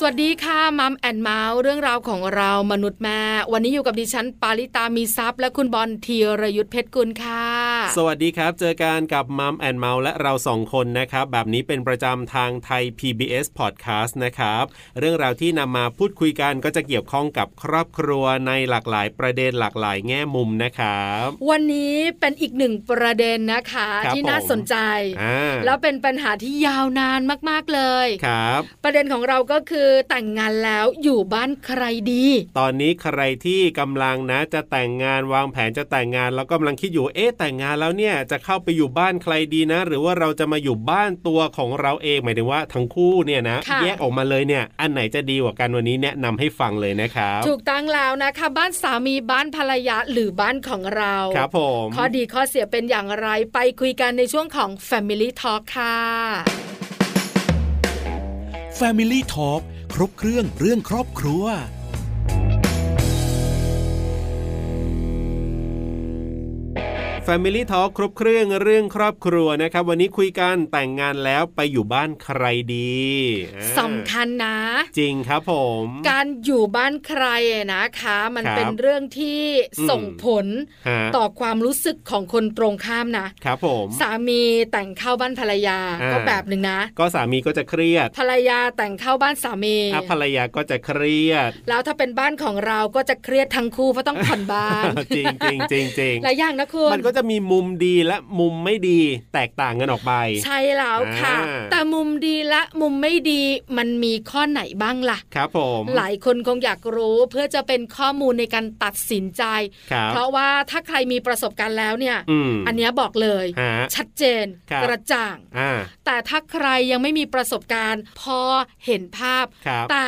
สวัสดีค่ะ Mum and Mouth เรื่องราวของเรามนุษย์แม่วันนี้อยู่กับดิฉันปาริตามีซัพ์และคุณบอลธีรยุทธเพชรกุลค่ะ สวัสดีครับ เจอกันกับ Mum and Mouth และเราสองคนนะครับ แบบนี้เป็นประจำทางไทย PBS Podcast นะครับ เรื่องราวที่นำมาพูดคุยกันก็จะเกี่ยวข้องกับครอบครัวในหลากหลายประเด็นหลากหลายแง่มุมนะครับวันนี้เป็นอีกหนึ่งประเด็นนะคะคที่น่าสนใจ แล้วเป็นปัญหาที่ยาวนานมากๆเลยครับ ประเด็นของเราก็คือแต่งงานแล้วอยู่บ้านใครดี ตอนนี้ใครที่กำลังนะจะแต่งงานวางแผนจะแต่งงานแล้วกำลังคิดอยู่เอ๊ะแต่งงานแล้วเนี่ยจะเข้าไปอยู่บ้านใครดีนะ หรือว่าเราจะมาอยู่บ้านตัวของเราเองหมายถึงว่าทั้งคู่เนี่ยนะแยกออกมาเลยเนี่ย อันไหนจะดีกว่ากันวันนี้แนะนำให้ฟังเลยนะครับถูกตั้งแล้วนะคะบ้านสามีบ้านภรรยาหรือบ้านของเราครับผมข้อดีข้อเสียเป็นอย่างไรไปคุยกันในช่วงของ Family Talk ค่ะ Family Talk ครบเครื่องเรื่องครอบครัว Family Talk ครบเครื่องเรื่องครอบครัวนะครับ วันนี้คุยกันแต่งงานแล้วไปอยู่บ้านใครดีสำคัญนะ จริงครับผม การอยู่บ้านใครนะคะ มันเป็นเรื่องที่ส่งผลต่อความรู้สึกของคนตรงข้ามนะครับผม สามีแต่งเข้าบ้านภรรยาก็แบบหนึ่งนะ ก็สามีก็จะเครียด ภรรยาแต่งเข้าบ้านสามีภรรยาก็จะเครียด แล้วถ้าเป็นบ้านของเราก็จะเครียดทั้งคู่เพราะต้องผ่อนบ้านจริงจริงจริงจริงหลายอย่างนะคุณมันก็จะมีมุมดีและมุมไม่ดีแตกต่างกันออกไป ใช่แล้วค่ะ แต่มุมดีและมุมไม่ดีมันมีข้อไหนบ้างล่ะ ครับผม หลายคนคงอยากรู้เพื่อจะเป็นข้อมูลในการตัดสินใจ เพราะว่าถ้าใครมีประสบการณ์แล้วเนี่ยอันนี้บอกเลย ชัดเจนกระจ่าง แต่ถ้าใครยังไม่มีประสบการณ์ พอเห็นภาพ แต่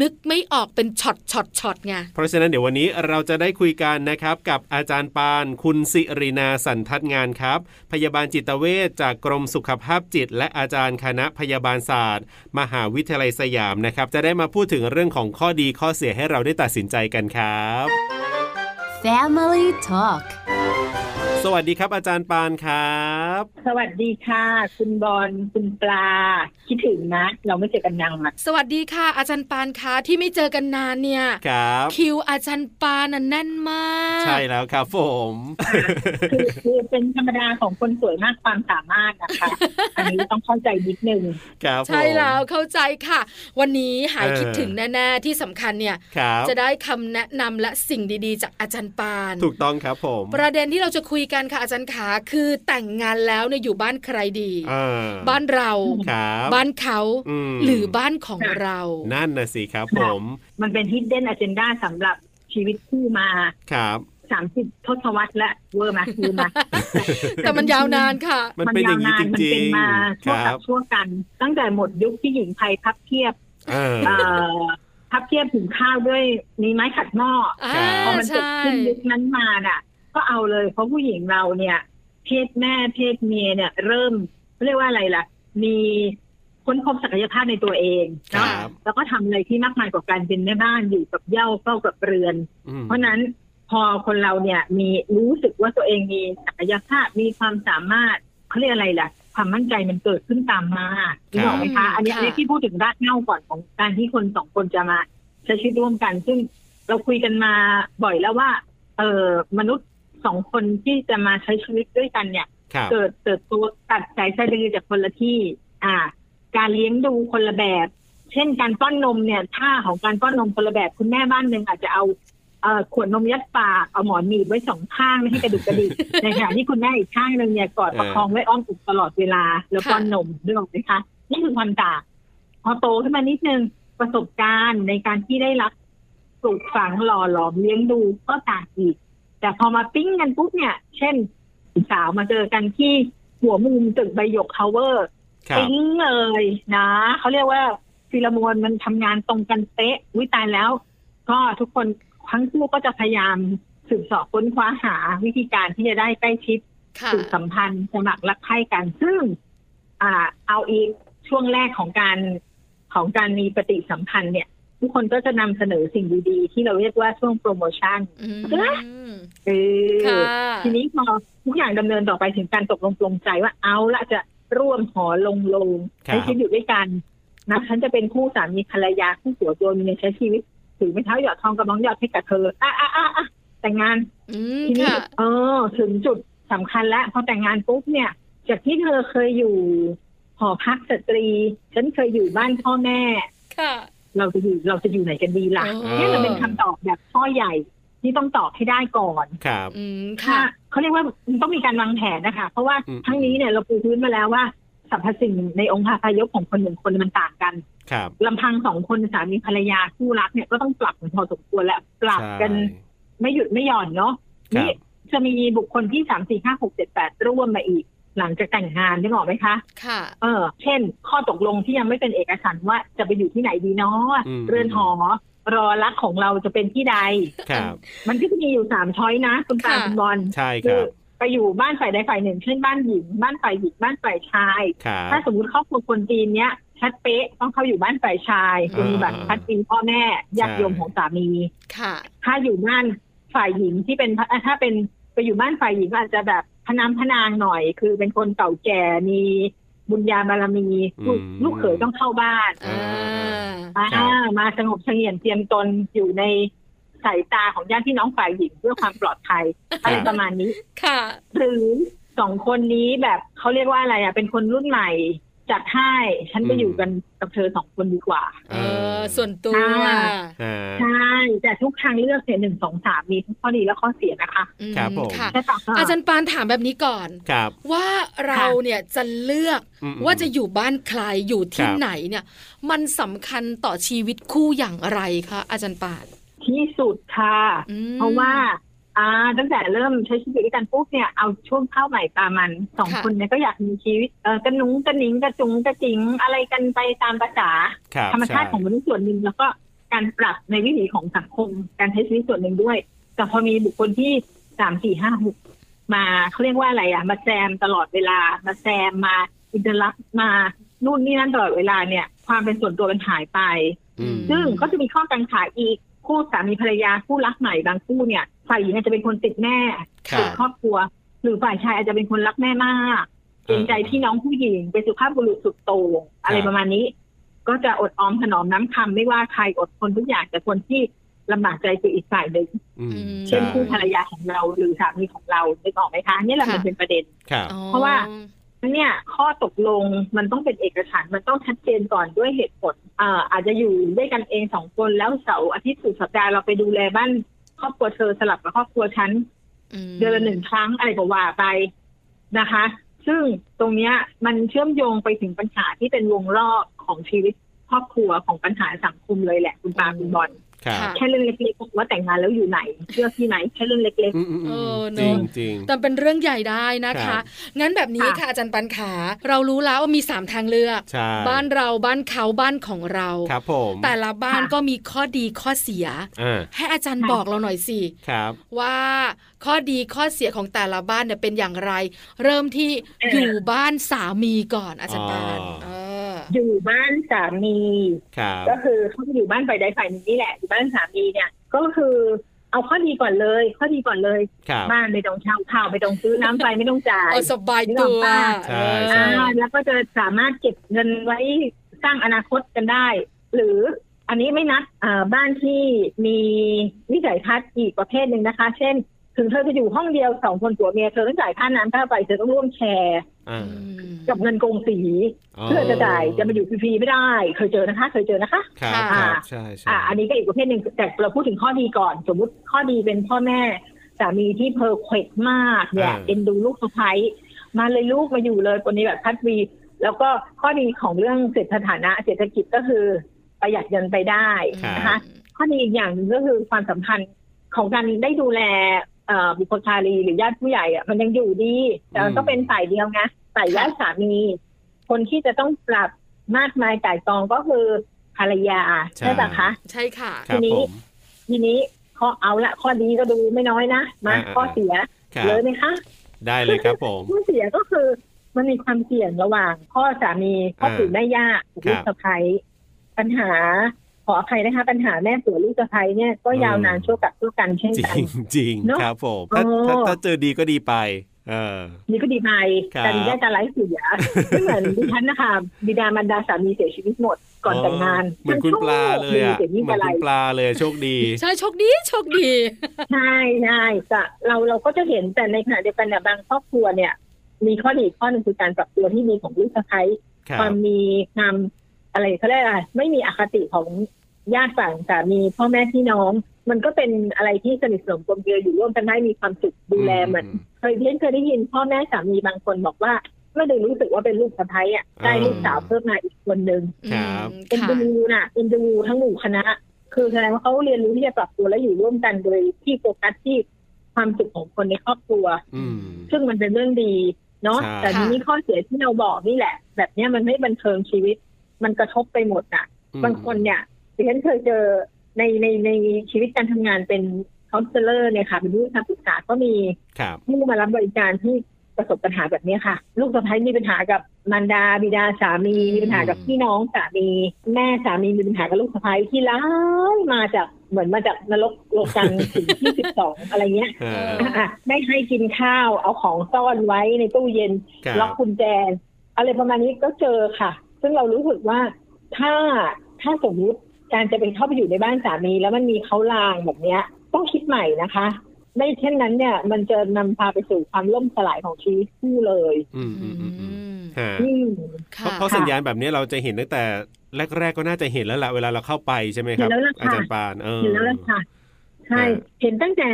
นึกไม่ออกเป็นช็อตช็อตช็อตไงเพราะฉะนั้นเดี๋ยววันนี้เราจะได้คุยกันนะครับกับอาจารย์ปานคุณสิรินาสันทัดงานครับ พยาบาลจิตเวชจากกรมสุขภาพจิต และอาจารย์คณะพยาบาลศาสตร์ มหาวิทยาลัยสยามนะครับ จะได้มาพูดถึงเรื่องของข้อดีข้อเสียให้เราได้ตัดสินใจกันครับ Family Talk สวัสดีครับ อาจารย์ปานครับ สวัสดีค่ะ คุณบอลคุณปลา คิดถึงนะ เราไม่เจอกันนานอะสวัสดีค่ะ อาจารย์ปานคะที่ไม่เจอกันนานเนี่ยครับคิวอาจารย์ปานน่ะแน่นมาก ใช่แล้วครับผมคือคือเป็นธรรมดาของคนสวยมากความสามารถนะคะอันนี้ต้องเข้าใจนิดนึงครับใช่แล้วเข้าใจค่ะ วันนี้หายคิดถึงแน่ๆที่สำคัญเนี่ยจะได้คำแนะนำและสิ่งดีๆ จากอาจารย์ปาน ถูกต้องครับผม ประเด็นที่เราจะคุยกันค่ะอาจารย์ขาคือแต่งงานแล้วเนี่ยอยู่บ้านใครดี บ้านเราบ้านเขาหรือบ้านของเรา นั่นนะสิครับผม มันเป็นฮิดเด้นอเจนดาสำหรับชีวิตคู่มาครับสามสิบทศวรรษและเวอร์มาคือมาแต่มันยาวนานค่ะ มันเป็นอย่างนี้จริงๆมันเป็นมาช่วงกับช่วงกัน ตั้งแต่หมดยุคที่หญิงไทยพับเทียบพับเทียบถึงข้าวด้วยนี้ไม้ขัดหม้อพอมันเกิดขึ้นยุคนั้นมาน่ะ ก็เอาเลยเพราะผู้หญิงเราเนี่ย เพศแม่เพศเมียเนี่ย เริ่มเรียกว่าอะไรล่ะ มีค้นพบศักยภาพในตัวเองนะแล้วก็ทำอะไรที่มากมายกว่าการเป็นแม่บ้านอยู่กับเย่าเฝ้ากับเรือน เพราะนั้นพอคนเราเนี่ยมีรู้สึกว่าตัวเองมีศักยภาพมีความสามารถเขาเรียกอะไรล่ะ ความมั่นใจมันเกิดขึ้นตามมาถูกไหมคะอันนี้ที่พูดถึงรากเหง้าก่อนของการที่คนสองคนจะมาใช้ชีวิตร่วมกัน ซึ่งเราคุยกันมาบ่อยแล้วว่า เออมนุษย์ สองคนที่จะมาใช้ชีวิตด้วยกันเนี่ย เกิดเติบโตตัดสายสะดือจากคนละที่ อ่า การเลี้ยงดูคนละแบบ เช่นการป้อนนมเนี่ยท่าของการป้อนนมคนละแบบคุณแม่บ้านหนึ่งอาจจะเอาเอ่อขวดนมยัดปากเอาหมอนหนีบไว้สองข้างไม่ให้กระดุกกระดิกในขณะที่คุณแม่อีกข้างหนึ่งเนี่ยกอดประคองไว้อ้อมอกตลอดเวลา แล้วป้อนนมด้วยไหมคะนี่คือความต่างพอโตขึ้นมานิดนึงประสบการณ์ในการที่ได้รับปลูกฝังหล่อหลอมเลี้ยงดูก็ต่างอีก แต่พอมาปิ๊งกันปุ๊บเนี่ย เช่นสาวมาเจอกันที่หัวมุมตึกใบหยกทาวเวอร์ปิ๊งเลยนะเขาเรียกว่าฟีโรโมนมันทำงานตรงกันเป๊ะวิตายแล้ว ก็ทุกคนทั้งคู่ก็จะพยายามสืบสอบค้นคว้าหาวิธีการที่จะได้ใกล้ชิดสืบสัมพันธ์สมัครรักใคร่กัน ซึ่ง อ่า เอาอีกช่วงแรกของการของการมีปฏิสัมพันธ์เนี่ย ทุกคนก็จะนำเสนอสิ่งดีๆ ที่เราเรียกว่าช่วงโปรโมชั่นเออทีนี้พอทุกอย่างดำเนินต่อไปถึงการตกลงปลงใจว่าเอาละจะร่วมหอลงลงใช้ชีวิตอยู่ด้วยกันนะฉันจะเป็นคู่สามีภรรยาคู่สัวตัวมีใช้ชีวิตถือไม่เท้าหยอดทองกับน้องหยอดให้กับเธออะอะอะอะแต่งงานทีนี้เออ ถึงจุดสำคัญแล้วพอแต่งงานปุ๊บเนี่ย จากที่เธอเคยอยู่หอพักสตรี ฉันเคยอยู่บ้านพ่อแม่ค่ะ เราจะอยู่เราจะอยู่ไหนกันดีล่ะนี่มันเป็นคำตอบแบบพ่อใหญ่ที่ต้องตอบให้ได้ก่อน ครับค่ะเขาเรียกว่าต้องมีการวางแผนนะคะ เพราะว่าทั้งนี้เนี่ยเราปูพื้นมาแล้วว่าสรรพสิ่งในองค์พระพายกของคนหนึ่งคนมันต่างกันครับลำพังสองคนสามีภรรยาคู่รักเนี่ยก็ต้องปรับพอสมควรและปรับกันไม่หยุดไม่หย่อนเนาะนี่จะมีบุคคลที่สามสี่ห้าหกเจ็ดแปดร่วมมาอีก หลังจากแต่งงานได้บอกไหมคะค่ะ เออ เช่น ข้อตกลงที่ยังไม่เป็นเอกสารว่าจะไปอยู่ที่ไหนดีเนาะเรือนหอรอรักของเราจะเป็นที่ใด ครับ มันก็จะมีอยู่สามช้อยนะ คุณตาคุณบอลใช่ครับไปอยู่บ้านฝ่ายใดฝ่ายหนึ่งเช่นบ้านหญิง บ้านฝ่ายหญิงบ้านฝ่ายชาย ถ้าสมมติครอบครัวคนจีนเนี้ยชัดเป๊ะต้องเข้าอยู่บ้านฝ่ายชายมีแบบชัดจีนพ่อแม่ญาติโยมของสามีค่ะ ถ้าอยู่บ้านฝ่ายหญิงที่เป็นถ้าเป็นไปอยู่บ้านฝ่ายหญิงอาจจะแบบ พนามพนางหน่อย คือเป็นคนเก่าแก่มีบุญญาบารมีลูกลูกเขยต้องเข้าบ้านอ่ามาสงบเสงี่ยมเตรียมตนอยู่ในสายตาของญาติพี่น้องฝ่ายหญิงเพื่อความปลอดภัยอะไรประมาณนี้ ค่ะ หรือสองคนนี้แบบเขาเรียกว่าอะไรอะเป็นคนรุ่นใหม่ จัดให้ฉันไปอยู่กันกับเธอสองคนดีกว่า เออ ส่วนตัวใช่แต่ทุกทางเลือกเสียหนึ่งสองสามมีทั้งข้อดีและข้อเสียนะคะครับผมอาจารย์ปานถามแบบนี้ก่อนครับว่าเราเนี่ยจะเลือกว่าจะอยู่บ้านใครอยู่ที่ไหนเนี่ย มันสำคัญต่อชีวิตคู่อย่างไรคะอาจารย์ปานที่สุดค่ะ เพราะว่า อ่าตั้งแต่เริ่มใช้ชีวิตด้วยกันปุ๊บเนี่ยเอาช่วงเข้าใหม่ตามันสองคนเนี่ยก็อยากมีชีวิตเออกระนุงกระนิงกระจุงกระจิงอะไรกันไปตามภาษา ธรรมชาติของมนุษย์ส่วนหนึ่งแล้วก็การปรับในวิถีของสังคม การใช้ชีวิตส่วนหนึ่งด้วยแต่พอมีบุคคลที่สามสี่ห้าหกมาเขาเรียกว่าอะไรอะ มาแซมตลอดเวลา มาแซมมา interrupt มานู่นนี่นั่นตลอดเวลาเนี่ย ความเป็นส่วนตัวมันหายไป ซึ่งก็จะมีข้อกังขาอีก คู่สามีภรรยาคู่รักใหม่บางคู่เนี่ยฝ่ายหญิงอาจจะเป็นคนติดแม่ติดครอบครัว หรือฝ่ายชายอาจจะเป็นคนรักแม่มากเกรงใจพี่น้องผู้หญิงเป็นสุภาพบุรุษสุดโต่งอะไรประมาณนี้ ก็จะอดออมถนอมน้ำคำไม่ว่าใครอดทนทุกอย่างแต่คนที่ลำบากใจคืออีกฝ่ายหนึ่งเช่นคู่ภรรยาของเราหรือสามีของเราได้บอกไหมคะนี่แหละมันเป็นประเด็นเพราะว่า เนี่ยข้อตกลงมันต้องเป็นเอกฉันมันต้องชัดเจนก่อนด้วยเหตุผลอ่าอาจจะอยู่ด้วยกันเองสองคนแล้วเสาร์อาทิตย์สุดสัปดาห์เราไปดูแลบ้านครอบครัวเธอสลับกับครอบครัวฉันเดือนละหนึ่งครั้งอะไรก็ว่าไปนะคะ ซึ่งตรงเนี้ยมันเชื่อมโยงไปถึงปัญหาที่เป็นวงรอบของชีวิตครอบครัวของปัญหาสังคมเลยแหละคุณปาคุณบอล แค่เรื่องเล็กๆว่าแต่งงานแล้วอยู่ไหน เชื่อที่ไหนแค่เรื่องเล็กๆเออจริงจริงแต่เป็นเรื่องใหญ่ได้นะคะ งั้นแบบนี้ค่ะอาจารย์ปันขา เรารู้แล้วว่ามีสามทางเลือก บ้านเราบ้านเขาบ้านของเราครับผมแต่ละบ้านก็มีข้อดีข้อเสีย ให้อาจารย์บอกเราหน่อยสิว่าข้อดีข้อเสียของแต่ละบ้านเนี่ยเป็นอย่างไร เริ่มที่อยู่บ้านสามีก่อนอาจารย์ปาน อยู่บ้านสามี ก็คือเขาจะอยู่บ้านฝ่ายใดฝ่ายหนึ่งนี่แหละ อยู่บ้านสามีเนี่ย ก็คือเอาข้อดีก่อนเลย ข้อดีก่อนเลย บ้านไม่ต้องเช่าข้าวไม่ต้องซื้อน้ำไฟไม่ต้องจ่ายสบายตัวแล้วก็จะสามารถเก็บเงินไว้สร้างอนาคตกันได้ หรืออันนี้ไม่นับบ้านที่มีวิสัยทัศน์อีกประเภทหนึ่งนะคะ เช่น ถึงเธอจะอยู่ห้องเดียวสองคนผัวเมียเธอต้องจ่ายค่าน้ำค่าไฟเธอต้องร่วมแชร์ กับเงินกงสีเพื่อจะจ่ายจะมาอยู่ฟรีๆไม่ได้ เคยเจอนะคะ เคยเจอนะคะครับใช่ใช่อันนี้ก็อีกประเภทหนึ่งแต่เราพูดถึงข้อดีก่อน สมมุติข้อดีเป็นพ่อแม่สามีที่เพอร์เควกมากเนี่ยเอ็นดูลูกสะใภ้มาเลยลูกมาอยู่เลยคนนี้แบบพัดวีแล้วก็ข้อดีของเรื่องเศรษฐฐานะเศรษฐกิจก็คือประหยัดเงินไปได้นะคะข้อดีอีกอย่างหนึ่งก็คือความสัมพันธ์ของการได้ดูแล บุคคารีหรือญาติผู้ใหญ่อะมันยังอยู่ดี แต่มันก็เป็นฝ่ายเดียวไงฝ่ายญาติสามี คนที่จะต้องปรับมากมายจ่ายตองก็คือภรรยาใช่ไหมคะ ใช่ค่ะ ทีนี้ ทีนี้ข้อเอาละข้อดีก็ดูไม่น้อยนะมาข้อเสียเลยไหมคะ ได้เลยครับผมข้อเสียก็คือมันมีความเสี่ยงระหว่างพ่อสามีพ่อถือแม่ย่าลูกสะใภ้ปัญหา ขออภัยนะคะ ปัญหาแม่ผัวลูกสะใภ้เนี่ยก็ยาวนานชั่วกับชั่วกันเช่นจริกันงจริงเนอะครับผมถ้าเออถ้าถ้าเจอดีก็ดีไปเออนี่ก็ดีไปครับแต่ดีได้การไร้เสียไม่เหมือนดิฉันนะคะบิดามารดาสามีเสียชีวิตหมดก่อนแต่งงานเหมือนคุณปลาเลยอะเสียเหยิ่งมือนอะไรคุณปลาเลยโชคดี ใช่โชคดีโชคดีใช่ใช่แต่เราเราก็จะเห็นแต่ในขณะเดียวกันเนี่ยบางครอบครัวเนี่ย มีข้อดีข้อหนึ่งคือการปรับตัวที่ดีของลูกสะใภ้ครับความมีความ อะไรเขาเรียกอะไรไม่มีอคติของญาติฝั่งสามีพ่อแม่พี่น้อง มันก็เป็นอะไรที่สนิทสนมกลมเกลียวอยู่ร่วมกันได้มีความสุขดูแลเหมือนเคยเพียนเคยได้ยินพ่อแม่สามีบางคนบอกว่าไม่ได้รู้สึกว่าเป็นลูกสะใภ้อะได้ลูกสาวเพิ่มมาอีกคนหนึ่งครับอืมเอ็นค่ะดูน่ะเอ็นดูทั้งหมู่คณะ คือแสดงว่าเขาเรียนรู้ที่จะปรับตัวและอยู่ร่วมกันโดยที่โฟกัสที่ความสุขของคนในครอบครัวอืมซึ่งมันเป็นเรื่องดีเนาะใช่แต่ทีนี้ข้อเสียที่เราบอกนี่แหละ แบบเนี้ยมันไม่บันเทิงชีวิต มันกระทบไปหมดอะ บางคนเนี่ยดิฉันเคยเจอในในในชีวิตการทำงานเป็นค o นเซลเลอร์เนี่ยค่ะเป็นผู้ทำปรึกษาก็มีครับผู้มารับบริการที่ประสบปัญหาแบบนี้ค่ะ ลูกสะใภ้มีปัญหากับมารดาบิดาสามีมีปัญหากับพี่น้องสามีแม่สามีมีปัญหากับลูกสะใภ้ที่ร้ายมาจากเหมือนมาจากนรกโลกันถึงที่สิบสองอะไรเงี้ยเอออะไม่ให้กินข้าวเอาของซ่อนไว้ในตู้เย็นครับล็อกกุญแจ อะไรประมาณนี้ก็เจอค่ะ ซึ่งเรารู้สึกว่าถ้าถ้าสมมติการจะไปเข้าไปอยู่ในบ้านสามี แล้วมันมีเขาลางแบบเนี้ย ต้องคิดใหม่นะคะไม่เช่นนั้นเนี่ย มันจะนำพาไปสู่ความล่มสลายของชีวิตคู่เลย อืมอืมอืมอืมฮะอืมเพค่ะราะเพราะสัญญาณแบบนี้เราจะเห็นตั้งแต่แรก ๆ ก็น่าจะเห็นแล้วล่ะเวลาเราเข้าไปใช่ไหมครับเห็นแล้วล่ะค่ะอาจารย์ปานเออเห็นแล้วล่ะค่ะ ใช่อ่าเห็นตั้งแต่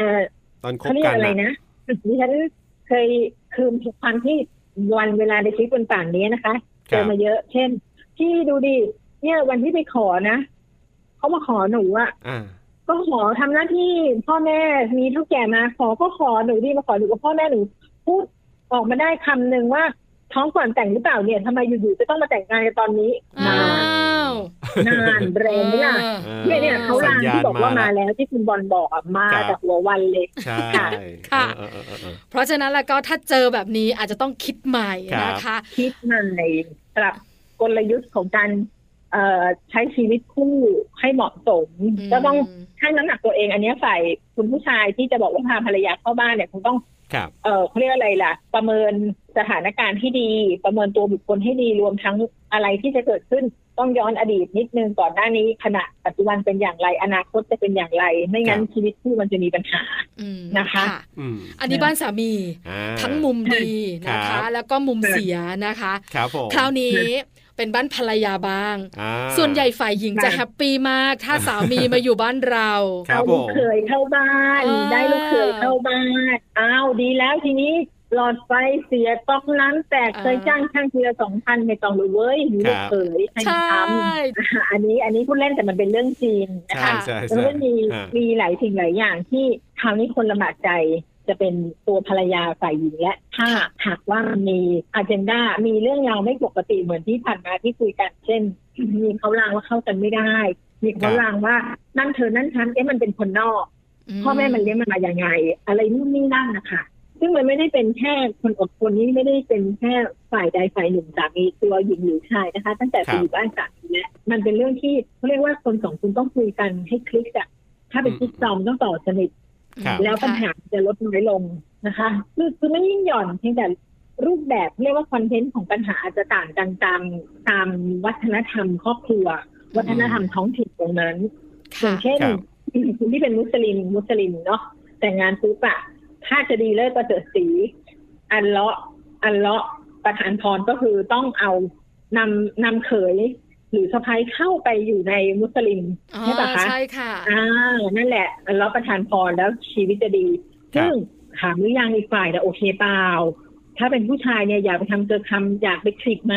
ตอนคบเขาเรียกักนอะไรน่ะนะดิฉันเคยคือทุกครั้งที่วันเวลาในชีวิตบนป่านนี้นะคะค เจรัอบมาเยอะ เช่นที่ดูดิเนี่ยวันที่ไปขอนะเขามาขอหนูอะอ่าก็ขอทำหน้าที่พ่อแม่มีเท่าแก่มาขอก็ขอหนูดิมาขอหนูกับพ่อแม่หนูพูดออกมาได้คำหนึ่งว่า ท้องก่อนแต่งหรือเปล่าเนี่ยทำไมอยู่ๆจะต้องมาแต่งงานกันตอนนี้อ้านานวนานแรงไหมล่ะเออเนี่ยเนี่ยเขาลางที่บอกว่ามาแล้วแล้วที่คุณบอลบอกอะมาครับจากหัววันเลยใช่ค่ะเออเออเออเออเพราะฉะนั้นแล้วก็ถ้าเจอแบบนี้อาจจะต้องคิดใหม่นะคะ คิดใหม่ปรับกลยุทธ์ของการเอ่อใช้ชีวิตคู่ให้เหมาะสมอืมก็ต้องชั่งน้ำหนักตัวเอง อันเนี้ยฝ่ายคุณผู้ชายที่จะบอกว่าพาภรรยาเข้าบ้านเนี่ยคงต้องครับ เออเขาเรียกอะไรล่ะ ประเมินสถานการณ์ให้ดี ประเมินตัวบุคคลให้ดีรวมทั้งอะไรที่จะเกิดขึ้นต้องย้อนอดีตนิดนึงก่อนหน้านี้ขณะปัจจุบันเป็นอย่างไร อนาคตจะเป็นอย่างไร ไม่งั้นครับชีวิตคู่มันจะมีปัญหาอืมนะคะอืมอันนี้บ้านสามีอ่าทั้งมุมดีนะครัคะบแล้วก็มุมเสียนะคะ ครับผมคราวนี้ เป็นบ้านภรรยาบ้างอ่าส่วนใหญ่ฝ่ายหญิงจะค่ะแฮปปี้มาก ถ้าสามีมาอยู่บ้านเราครับเอาผลูกมเขยเข้าบ้านอ่าได้ลูกเขยเข้าบ้านอ้าวดีแล้วทีนี้หลอดไฟเสียก๊อกน้ำแตกเคยจ้างช่างทีละสองพันไม่ต้องเลยเว้ยมีลูกเขยใครใช่ทำอันนี้อันนี้พูดเล่นแต่มันเป็นเรื่องจริงนะใช่คะใช่มันใช่ก็มีอ่ามีหลายสิ่งหลายอย่างที่คราวนี้คนลำบากใจ จะเป็นตัวภรรยาฝ่ายหญิงและถ้าหากว่ามันมีอ g e n d a มีเรื่องราวไม่ปกติเหมือนที่ผ่านมาที่คุยกัน เช่น มีเขาลางว่าเข้ากันไม่ได้ มีเขาลางว่านั่นเธอนั่นฉันเอ๊ะมันเป็นคนนอก พ่อแม่มันเลี้ยงมันมาอย่างไง อะไรนู่นนี่นั่นนะคะซึ่งมันไม่ได้เป็นแค่คนอดทนนี่ไม่ได้เป็นแค่ฝ่ายใดฝ่ายหนึ่งสามีตัวหญิงหรือชายนะคะ ตั้งแต่ไปอยู่บ้านสามีแล้วมันเป็นเรื่องที่เขาเรียกว่าคนสองคนต้องคุยกันให้คลิกอะถ้าเป็นคลิกจอมต้องต่อสนิทครับ แล้วปัญหาจะลดน้อยลงนะคะคือคือไม่ยิ่งหย่อนเพียงแต่รูปแบบเรียกว่าคอนเทนต์ของปัญหาอาจจะต่างกันตามตามวัฒนธรรมครอบครัว วัฒนธรรมท้องถิ่นตรงนั้นอค่ะย่างเช่นครับคุณที่เป็นมุสลิมมุสลิมเนาะแต่งงานปุ๊บอะถ้าจะดีเลิศประเสริฐสีอันเลาะอันเลาะประธานพรก็คือต้องเอานำนำเขย หรือสะพ้ายเข้าไปอยู่ในมุสลิมอ๋อใช่ปะคะใช่ค่ะอ่านั่นแหละอันเลาะประธานพรแล้วชีวิตจะดีครับซึ่งถามหรือยังอีกฝ่ายแต่โอเคเปล่า ถ้าเป็นผู้ชายเนี่ยอยากไปทำเจอคำอยากไปคลิกไหม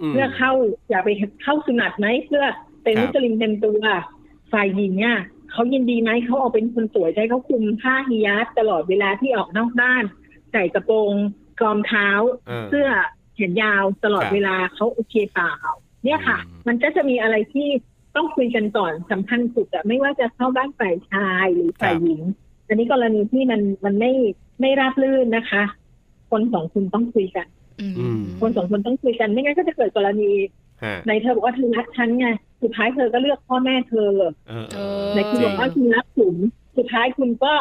อืมเพื่อเข้าอยากไปเข้าสุนัตไหมเพื่อเป็นครับมุสลิมเต็มตัวฝ่ายหญิงเนี่ยเขายินดีไหมเขาเอาเป็นคนสวยใจเขาคุมผ้าฮิญาบตลอดเวลาที่ออกนอกบ้าน ใส่กระโปรงกรอมเท้าอ่าเสื้อแขนยาวตลอดครับเวลาเขาโอเคเปล่า เนี่ยค่ะอืมมันก็จะมีอะไรที่ต้องคุยกันก่อนสำคัญสุดอะไม่ว่าจะเข้าบ้านฝ่ายชายหรือฝ่ายหญิง อันนี้กรณีที่มันมันไม่ไม่ราบรื่นนะคะ คนสองคนต้องคุยกันอืมอืมคนสองคนต้องคุยกันไม่งั้นก็จะเกิดกรณีในเธอบอกว่าเธอรักฉันไงสุดท้ายเธอก็เลือกพ่อแม่เธอในคุณบอกว่าคุณรักผมสุดท้ายคุณก็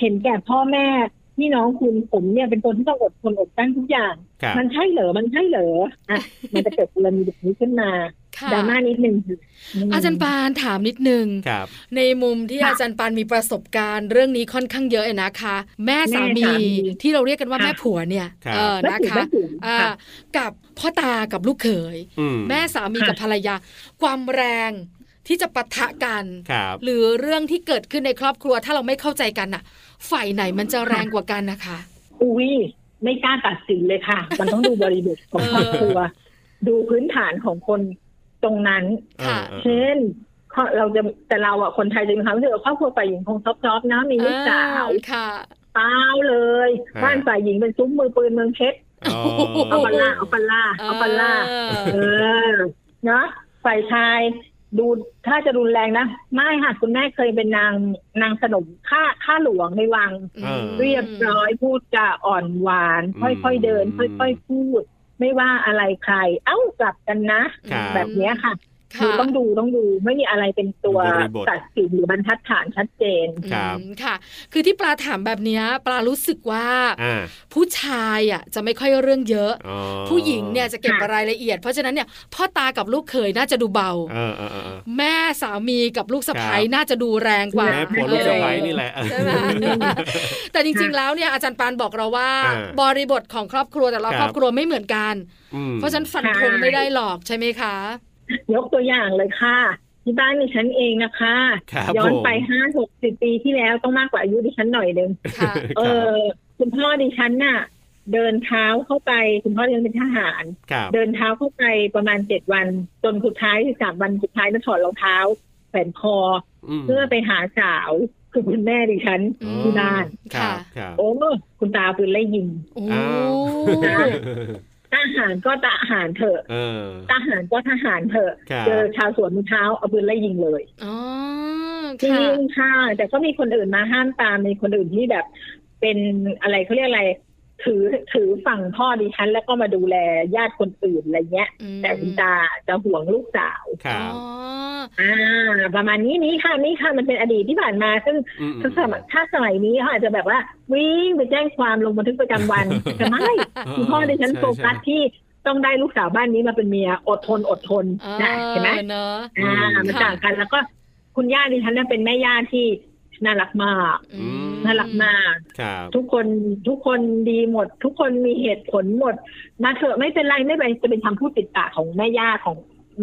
เห็นแก่พ่อแม่ พี่น้องคุณผมเนี่ยเป็นคนที่ต้องอดทนอดกั้นทุกอย่าง มันใช่เหรอ มันใช่เหรออะมันจะเกิดกรณีแบบนี้ขึ้นมาดราม่านิดนึงอาจารย์ปานถามนิดนึงในมุมที่อาจารย์ปานมีประสบการณ์เรื่องนี้ค่อนข้างเยอะนะคะ แม่สามีที่เราเรียกกันว่าแม่ผัวเนี่ยเออนะคะกับพ่อตากับลูกเขย แม่สามีกับภรรยา ความแรง ที่จะปะทะกันหรือเรื่องที่เกิดขึ้นในครอบครัว ถ้าเราไม่เข้าใจกันอะ ฝ่ายไหนมันจะแรงกว่ากันนะคะ อุ้ยไม่กล้าตัดสินเลยค่ะ มันต้องดูบริบทของครอบครัว ดูพื้นฐานของคนตรงนั้นเช่นเราจะแต่เราอะคนไทยจะมีความรู้สึกว่าครอบครัวฝ่ายหญิงคงซอฟๆนะมีลูกสาวเปล่าเลยบ้านฝ่ายหญิงเป็นซุ้มมือปืนเมืองเพชรเอาปลาเอาปลาเอาปลาเออเนาะฝ่ายชาย ดูถ้าจะรุนแรงนะไม่ค่ะคุณแม่เคยเป็นนางนางสนมข้าข้าหลวงในวังเรียบร้อยพูดจาอ่อนหวานค่อยๆเดิน ค่อยๆพูด ไม่ว่าอะไรใคร เอ้ากลับกันนะแบบนี้ค่ะ คือต้องดูต้องดูไม่มีอะไรเป็นตัวตัดสินหรือบรรทัดฐานชัดเจนครับค่ะ คือที่ปลาถามแบบนี้ปลารู้สึกว่า ผู้ชายอะจะไม่ค่อยเรื่องเยอะ ผู้หญิงเนี่ยจะเก็บรายละเอียด เพราะฉะนั้นเนี่ยพ่อตากับลูกเขยน่าจะดูเบาแม่สามีกับลูกสะใภ้น่าจะดูแรงกว่าแม่ผัวลูกสะใภ้นี่แหละใช่ไหมแต่จริง ๆ แล้วเนี่ยอาจารย์ปานบอกเราว่า บริบทของครอบครัวแต่ละครอบครัวไม่เหมือนกัน เพราะฉะนั้นฟันธงไม่ได้หรอกใช่ไหมคะ ยกตัวอย่างเลยค่ะ ที่บ้านดิฉันเองนะคะ ย้อนไปห้าหกสิบปีที่แล้วต้องมากกว่าอายุดิฉันหน่อยเดิมเออ คุณพ่อดิฉันน่ะ เดินเท้าเข้าไป คุณพ่อเรียนเป็นทหาร เดินเท้าเข้าไปประมาณเจ็ดวัน จนสุดท้ายสามวันสุดท้ายต้องถอดรองเท้าแขวนคอ เพื่อไปหาสาวคือคุณแม่ดิฉันที่บ้านโอ้คุณตาปืนไล่ยิง ทหารก็ทหารเถอะทหารก็ทหารเถอะเจอชาวสวนมือเท้าเอาปืนไล่ยิงเลยจริงค่ะ แต่ก็มีคนอื่นมาห้ามตามมีคนอื่นที่แบบ เป็นอะไรเขาเรียกอะไร ถือถือฝั่งพ่อดิฉันแล้วก็มาดูแลญาติคนอื่นอะไรเงี้ย แต่คุณตาจะห่วงลูกสาวครับอ่า ประมาณนี้นี้ค่ะนี่ค่ะมันเป็นอดีตที่ผ่านมา ซึ่งถ้าสมัยถ้าสมัยนี้เขาอาจจะแบบว่า วิ่งไปแจ้งความลงบันทึกประจำวันแต่ไม่คุณพ่อดิฉันโฟกัสที่ต้องได้ลูกสาวบ้านนี้มาเป็นเมียอดทนอดทนนะเห็นไหมอ่ามันต่างกันแล้วก็คุณย่าดิฉันเป็นแม่ย่าที่น่ารักมาก น่ารักมากทุกคนทุกคนดีหมด ทุกคนมีเหตุผลหมดมาเถอะไม่เป็นไรไม่เป็นจะเป็นคำพูดติดปากของแม่ย่าของ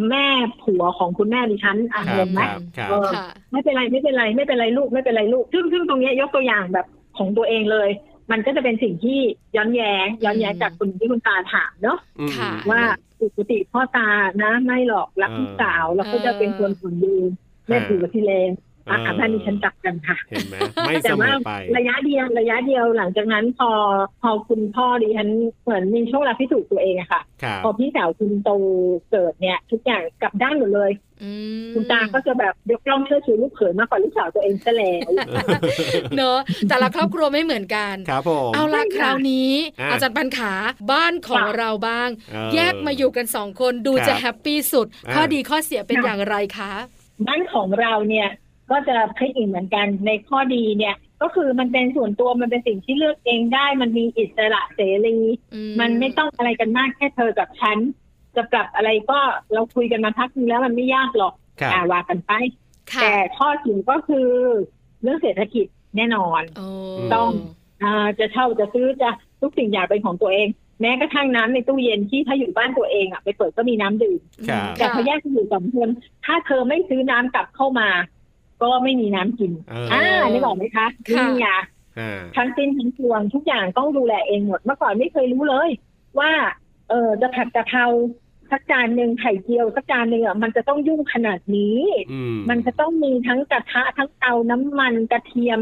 แม่ผัวของคุณแม่ดิฉันอ่านไหมไม่เป็นไรไม่เป็นไรไม่เป็นไรลูกไม่เป็นไรลูก ซึ่งซึ่งตรงนี้ยกตัวอย่างแบบของตัวเองเลย มันก็จะเป็นสิ่งที่ย้อนแย้งย้อนแย้งจากคุณที่คุณตาถามเนาะว่าปกติพ่อตานะไม่หรอกรักลูกสาวแล้วก็จะเป็นคนผลดีแม่ผัวที่เลง อะบ้านนี้ฉันจับกันค่ะเห็นไหมไม่เสมอไประยะเดียวระยะเดียวหลังจากนั้นพอพอคุณพ่อดิฉันเหมือนมีช่วงเวลาพิสูจน์ตัวเองอะค่ะ พอพี่สาวคุณโตเกิดเนี่ย ทุกอย่างกลับด้านหมดเลยคุณตาก็จะแบบยกย่องเชื่อชูลูกเขยมากกว่าลูกสาวตัวเองซะแล้วเนอะแต่ละครอบครัวไม่เหมือนกันครับผมเอาละคราวนี้ อาจารย์ปันขาบ้านของเราบ้าง แยกมาอยู่กันสองคนดูจะแฮปปี้สุด ข้อดีข้อเสียเป็นอย่างไรคะบ้านของเราเนี่ย ก็จะคลิกอีกเหมือนกันในข้อดีเนี่ย ก็คือมันเป็นส่วนตัวมันเป็นสิ่งที่เลือกเองได้ มันมีอิสระเสรี มันไม่ต้องอะไรกันมากแค่เธอกับฉัน จะปรับอะไรก็เราคุยกันมาพักนึงแล้วมันไม่ยากหรอกอ่าว่ากันไป แต่ข้อเสียก็คือเรื่องเศรษฐกิจแน่นอนต้องอ่าจะเช่าจะซื้อจะทุกสิ่งอย่างเป็นของตัวเอง แม้กระทั่งน้ำในตู้เย็นที่ถ้าอยู่บ้านตัวเองอะไปเปิดก็มีน้ำดื่มแต่พอแยกอยู่สองคนถ้าเธอไม่ซื้อน้ำกลับเข้ามา ก็ไม่มีน้ำกิน อ่าได้บอกไหมคะนี่ไงทั้งสิ้นทั้งปวงทุกอย่างต้องดูแลเองหมด เมื่อก่อนไม่เคยรู้เลย ว่า เออจะผัดกะเพราสักจานหนึ่งไข่เจียวสักจานหนึ่งอะมันจะต้องยุ่งขนาดนี้ มันจะต้องมีทั้งกระทะทั้งเตาน้ำมันกระเทียม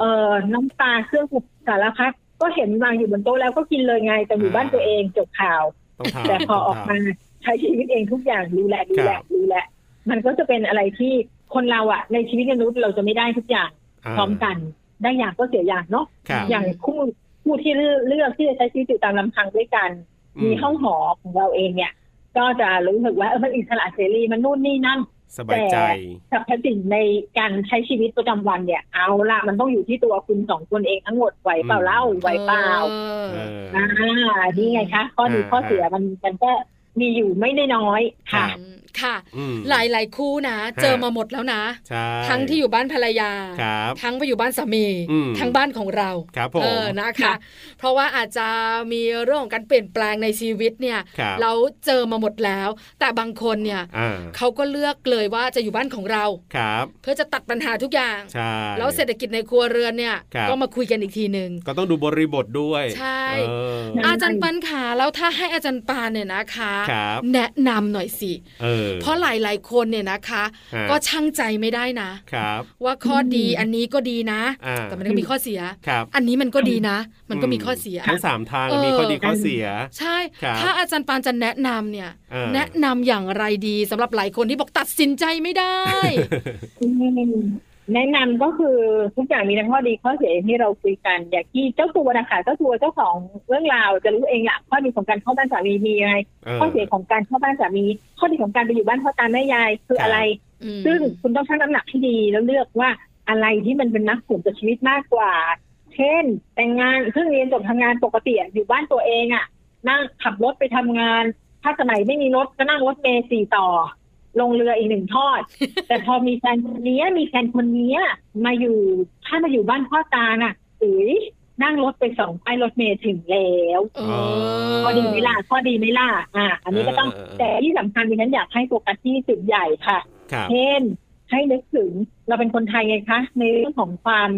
เอ่อน้ำปลาเครื่องปรุงสารพัดก็เห็นวางอยู่บนโต๊ะแล้วก็กินเลยไงแต่อยู่บ้านตัวเองจบข่าว แต่พอออกมาใช้ชีวิตเองทุกอย่างดูแลดูแลดูแลมันก็จะเป็นอะไรที่ คนเราอะในชีวิตมนุษย์เราจะไม่ได้ทุกอย่างพร้อมกัน ได้อย่างก็เสียอย่างเนาะอย่างคู่คู่ที่เลือกที่จะใช้ชีวิตอยู่ตามลำพังด้วยกัน มีห้องหอของเราเองเนี่ย ก็จะรู้สึกว่าเออมันอิสระเสรีมันนู่นนี่นั่นสบายใจแต่สัพสิ่งในการใช้ชีวิตประจำวันเนี่ย เอาละมันต้องอยู่ที่ตัวคุณสองคนเองทั้งหมดไหวเปล่าเล่าไหวเปล่าอ่านี่ไงคะข้อดีข้อเสียมันมันก็มีอยู่ไม่ได้น้อยค่ะค่ะ หลายหลายคู่นะ เจอมาหมดแล้วนะ ทั้งที่อยู่บ้านภรรยา ทั้งไปอยู่บ้านสามี ทั้งบ้านของเราครับผมนะคะ เพราะว่าอาจจะมีเรื่องของการเปลี่ยนแปลงในชีวิตเนี่ยเราเจอมาหมดแล้ว แต่บางคนเนี่ยเขาก็เลือกเลยว่าจะอยู่บ้านของเราครับเพื่อจะตัดปัญหาทุกอย่าง แล้วเศรษฐกิจในครัวเรือนเนี่ยก็มาคุยกันอีกทีหนึ่งก็ต้องดูบริบทด้วยใช่อาจารย์ปันขาแล้วถ้าให้อาจารย์ปานเนี่ยนะคะ แนะนำหน่อยสิเพราะหลาย ๆ คนเนี่ยนะคะ ก็ช่างใจไม่ได้นะ ว่าข้อดีอันนี้ก็ดีนะ แต่มันก็มีข้อเสีย อันนี้มันก็ดีนะ มันก็มีข้อเสียทั้งสามทางมีข้อดีข้อเสีย ใช่ ถ้าอาจารย์ปานจะแนะนำเนี่ย แนะนำอย่างไรดีสำหรับหลายคนที่บอกตัดสินใจไม่ได้ แนะนำก็คือทุกอย่างมีทั้งข้อดีข้อเสียที่เราคุยกัน อย่างที่เจ้าตัวนะคะเจ้าตัวเจ้าของเรื่องราวจะรู้เองอะข้อดีของการเข้าบ้านสามีมีอะไร ข้อเสียของการเข้าบ้านสามี ข้อดีของการไปอยู่บ้านพ่อตาแม่ยายคืออะไร ซึ่งคุณต้องชั่งน้ำหนักที่ดีแล้วเลือกว่าอะไรที่มันเป็นนักผลกับชีวิตมากกว่า เช่น แต่งงานเพิ่งเรียนจบทำงานปกติอยู่บ้านตัวเองอะนั่งขับรถไปทำงาน ถ้าสมัยไม่มีรถก็นั่งรถเมล์สี่ต่อ ลงเรืออีกหนึ่งทอด แต่พอมีแฟนคนนี้มีแฟนคนนี้มาอยู่ถ้ามาอยู่บ้านพ่อตาน่ะเอ๋ยนั่งรถไปสองไปรถเมล์ถึงแล้วพอดีไหมล่ะพอดีไหมล่ะอ่า อันนี้ก็ต้องแต่ที่สำคัญดิฉันอยากให้โฟกัสที่จุดใหญ่ค่ะเช่นให้นึกถึงเราเป็นคนไทยไงคะ ในเรื่องของความ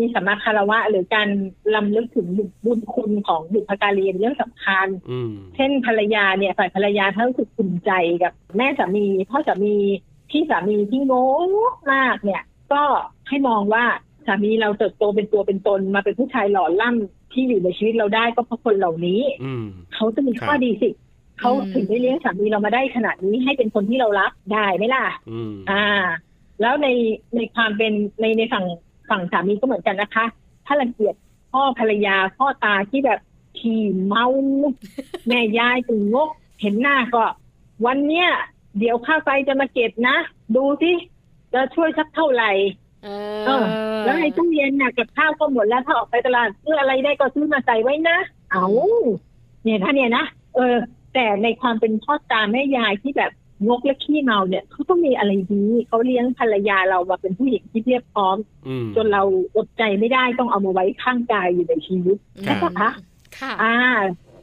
มีสัมมาคารวะ หรือการลำลึกถึงบุญคุณของบุพการีเรื่องสำคัญ เช่นภรรยาเนี่ยฝ่ายภรรยาถ้ารู้สึกภูมิใจกับแม่สามีพ่อสามีพี่สามีที่โง่มากเนี่ย ก็ให้มองว่าสามีเราเติบโตเป็นตัวเป็นตนมาเป็นผู้ชายหล่อล่ำที่อยู่ในชีวิตเราได้ก็เพราะคนเหล่านี้เขาจะมีข้อดีสิเขาถึงได้เลี้ยงสามีเรามาได้ขนาดนี้ให้เป็นคนที่เรารักได้ไหมล่ะอ่า แล้วในในความเป็นในในฝั่ง ฝั่งสามีก็เหมือนกันนะคะ ถ้ารังเกียจพ่อภรรยาพ่อตาที่แบบขี่เมาแม่ยายถึงงก เห็นหน้าก็ วันเนี้ยเดี๋ยวค่าไฟจะมาเก็บนะ ดูสิจะช่วยสักเท่าไหร่เออแล้วในตู้เย็นน่ะกับข้าวก็หมดแล้วถ้าออกไปตลาดซื้ออะไรได้ก็ซื้อมาใส่ไว้นะ เอาเนี่ยถ้าเนี่ยนะเออ แต่ในความเป็นพ่อตาแม่ยายที่แบบ งกและขี้เมาเนี่ยเขาต้องมีอะไรดีเขาเลี้ยงภรรยาเรามาเป็นผู้หญิงที่เรียบพร้อม จนเราอดใจไม่ได้ต้องเอามาไว้ข้างกายอยู่ในชีวิตใช่ไหมคะค่ะอ่า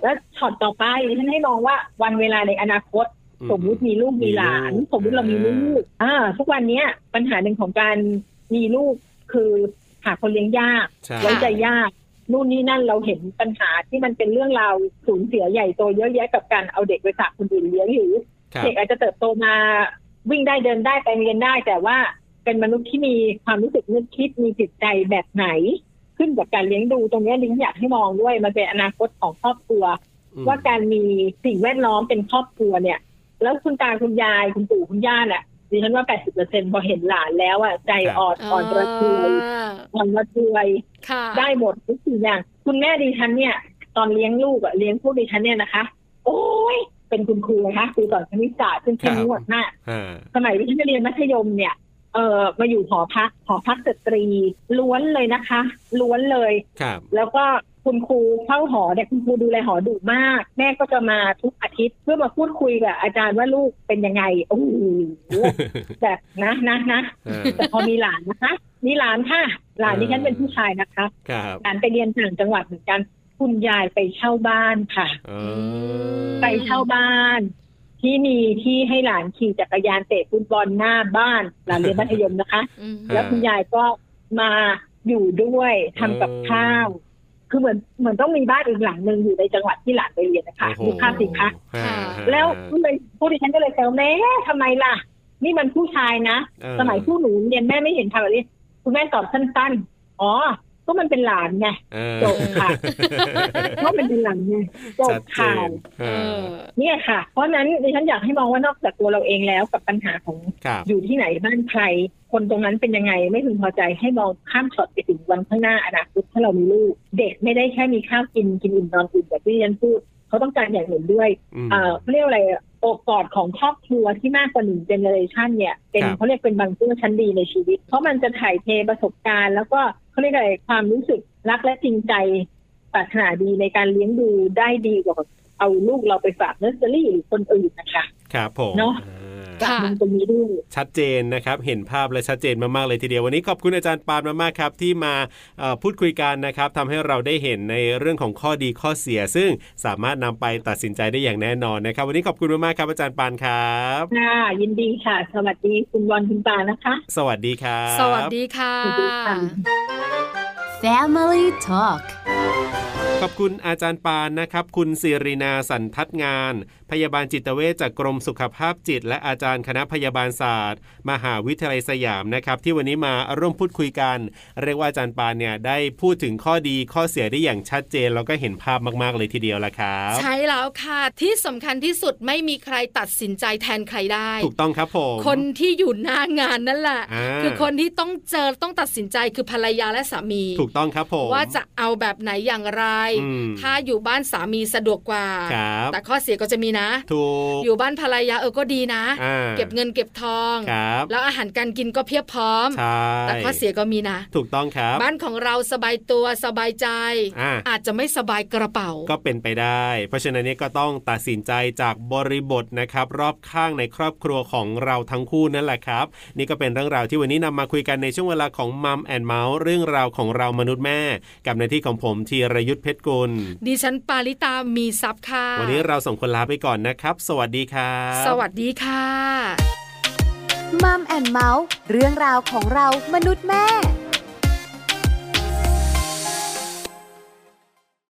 แล้วช็อตต่อไปฉันให้มองว่าวันเวลาในอนาคต สมมุติมีลูกมีหลาน สมมุติเรามีลูกอ่าทุกวันเนี้ยปัญหาหนึ่งของการมีลูกคือหาคนเลี้ยงยากไว้ใจยากนู่นนี่นั่นเราเห็นปัญหาที่มันเป็นเรื่องราวสูญเสียใหญ่โตเยอะแยะกับการเอาเด็กไปฝากคนอื่นเลี้ยงหรือ เด็กอาจจะเติบโตมาวิ่งได้เดินได้ไปเรียนได้ แต่ว่าเป็นมนุษย์ที่มีความรู้สึกนึกคิดมีจิตใจแบบไหน ขึ้นกับการเลี้ยงดูตรงนี้ลิงอยากให้มองด้วยมันเป็นอนาคตของครอบครัว ว่าการมีสิ่งแวดล้อมเป็นครอบครัวเนี่ย แล้วคุณตาคุณยายคุณปู่คุณย่าเนี่ยดิฉันว่าแปดสิบเปอร์เซ็นพอเห็นหลานแล้วอะใจอ่อนอ่อนระเทือยอ่อนระเทือยได้หมดทุกสิ่งอย่าง คุณแม่ดิฉันเนี่ย ตอนเลี้ยงลูกอะเลี้ยงพวกดิฉันเนี่ยนะคะ โอ้ย เป็นคุณครูนะคะครูสอนคณิตศาสตร์ซึ่งเข้มงวดมากสมัยที่ฉันเรียนมัธยมเนี่ยเออมาอยู่หอพักหอพักสตรี ล้วนเลยนะคะ ล้วนเลยครับแล้วก็คุณครูเข้าหอเนี่ยคุณครูดูแลหอดุมาก แม่ก็จะมาทุกอาทิตย์ เพื่อมาพูดคุยกับอาจารย์ว่าลูกเป็นยังไงโอ้โหแบบนะนะนะแต่พอมีหลานนะคะมีหลานค่ะ หลานที่ฉันเป็นผู้ชายนะคะหลานไปเรียนต่างจังหวัดเหมือนกัน คุณยายไปเช่าบ้านค่ะไปเช่าบ้าน ที่มีที่ให้หลานขี่จักรยานเตะฟุตบอลหน้าบ้านหลานเรียนมัธยมนะคะ แล้วคุณยายก็มาอยู่ด้วยทำกับข้าว คือเหมือนเหมือนต้องมีบ้านอีกหลังหนึ่งอยู่ในจังหวัดที่หลานไปเรียนนะคะดูภาพสิคะแล้วก็เลยผู้ดิฉันก็เลยแซวแม่ทำไมล่ะ นี่มันผู้ชายนะ สมัยผู้หนูเรียนแม่ไม่เห็นทำแบบนี้คุณแม่ตอบสั้นๆอ๋อ ก็มันเป็นหลานไงจบค่ะเพราะมันเป็นหลานไงจบข่าวเนี่ยค่ะ เพราะนั้นดิฉันอยากให้มองว่านอกจากตัวเราเองแล้วกับปัญหาของอยู่ที่ไหนบ้านใคร คนตรงนั้นเป็นยังไงไม่พึงพอใจให้มองข้ามช็อตไปถึงวันข้างหน้าอนาคตถ้าเรามีลูก เด็กไม่ได้แค่มีข้าวกินกินอิ่มนอนอิ่มแบบที่ดิฉันพูด เขาต้องการอย่างอื่นด้วยเอ่อเรียกอะไรโอบกอดของครอบครัวที่มากกว่าหนึ่ง generation เนี่ย เป็นครับเขาเรียกเป็นบางช่วงชั้นดีในชีวิต เพราะมันจะถ่ายเทประสบการณ์ แล้วก็เขาเรียกอะไรความรู้สึกรักและจริงใจปรารถนาดีในการเลี้ยงดูได้ดีกว่าเอาลูกเราไปฝากเนอร์เซอรี่หรือคนอื่นนะคะ ครับผมเนอะอ่า กับค่ะมุมตรงนี้ด้วยชัดเจนนะครับ เห็นภาพและชัดเจนมากๆเลยทีเดียววันนี้ขอบคุณอาจารย์ปานมากๆครับ ที่มาเอ่อพูดคุยกันนะครับทำให้เราได้เห็นในเรื่องของข้อดีข้อเสีย ซึ่งสามารถนำไปตัดสินใจได้อย่างแน่นอนนะครับ วันนี้ขอบคุณมากๆครับอาจารย์ปานครับค่ะยินดีค่ะ สวัสดีคุณวันคุณปานะคะ สวัสดีครับสวัสดีค่ะสวัสดีค่ะ Family Talk ขอบคุณอาจารย์ปานนะครับ คุณสิรินาสันทัดงาน พยาบาลจิตเวชจากกรมสุขภาพจิต และอาจารย์คณะพยาบาลศาสตร์ มหาวิทยาลัยสยามนะครับ ที่วันนี้มาร่วมพูดคุยกัน เรียกว่าอาจารย์ปานเนี่ยได้พูดถึงข้อดีข้อเสียได้อย่างชัดเจนแล้วก็เห็นภาพมากๆเลยทีเดียวละครับ ใช่แล้วค่ะที่สำคัญที่สุดไม่มีใครตัดสินใจแทนใครได้ ถูกต้องครับผมคนที่อยู่หน้างานนั่นแหละอ่าคือคนที่ต้องเจอต้องตัดสินใจคือภรรยาและสามี ถูกต้องครับผมว่าจะเอาแบบไหนอย่างไรอืมถ้าอยู่บ้านสามีสะดวกกว่าครับแต่ข้อเสียก็จะมีนะถูกอยู่บ้านภรรยาเออก็ดีนะอ่าเก็บเงินเก็บทองครับแล้วอาหารการกินก็เพียบพร้อมใช่แต่ข้อเสียก็มีนะ ถูกต้องครับ บ้านของเราสบายตัวสบายใจอ่าอาจจะไม่สบายกระเป๋า ก็เป็นไปได้ เพราะฉะนั้นเนี่ยก็ต้องตัดสินใจจากบริบทนะครับ รอบข้างในครอบครัวของเราทั้งคู่นั่นแหละครับ นี่ก็เป็นเรื่องราวที่วันนี้นำมาคุยกันในช่วงเวลาของมัมแอนเมาส์เรื่องราวของเรามนุษย์แม่ กับในที่ของผมธีรยุทธเพชรกุลดิฉันปาริตามีซับค่ะ วันนี้เราส่งคนลาไปก่อนนะครับ สวัสดีครับสวัสดีค่ะมัมแอนเมาส์เรื่องราวของเรามนุษย์แม่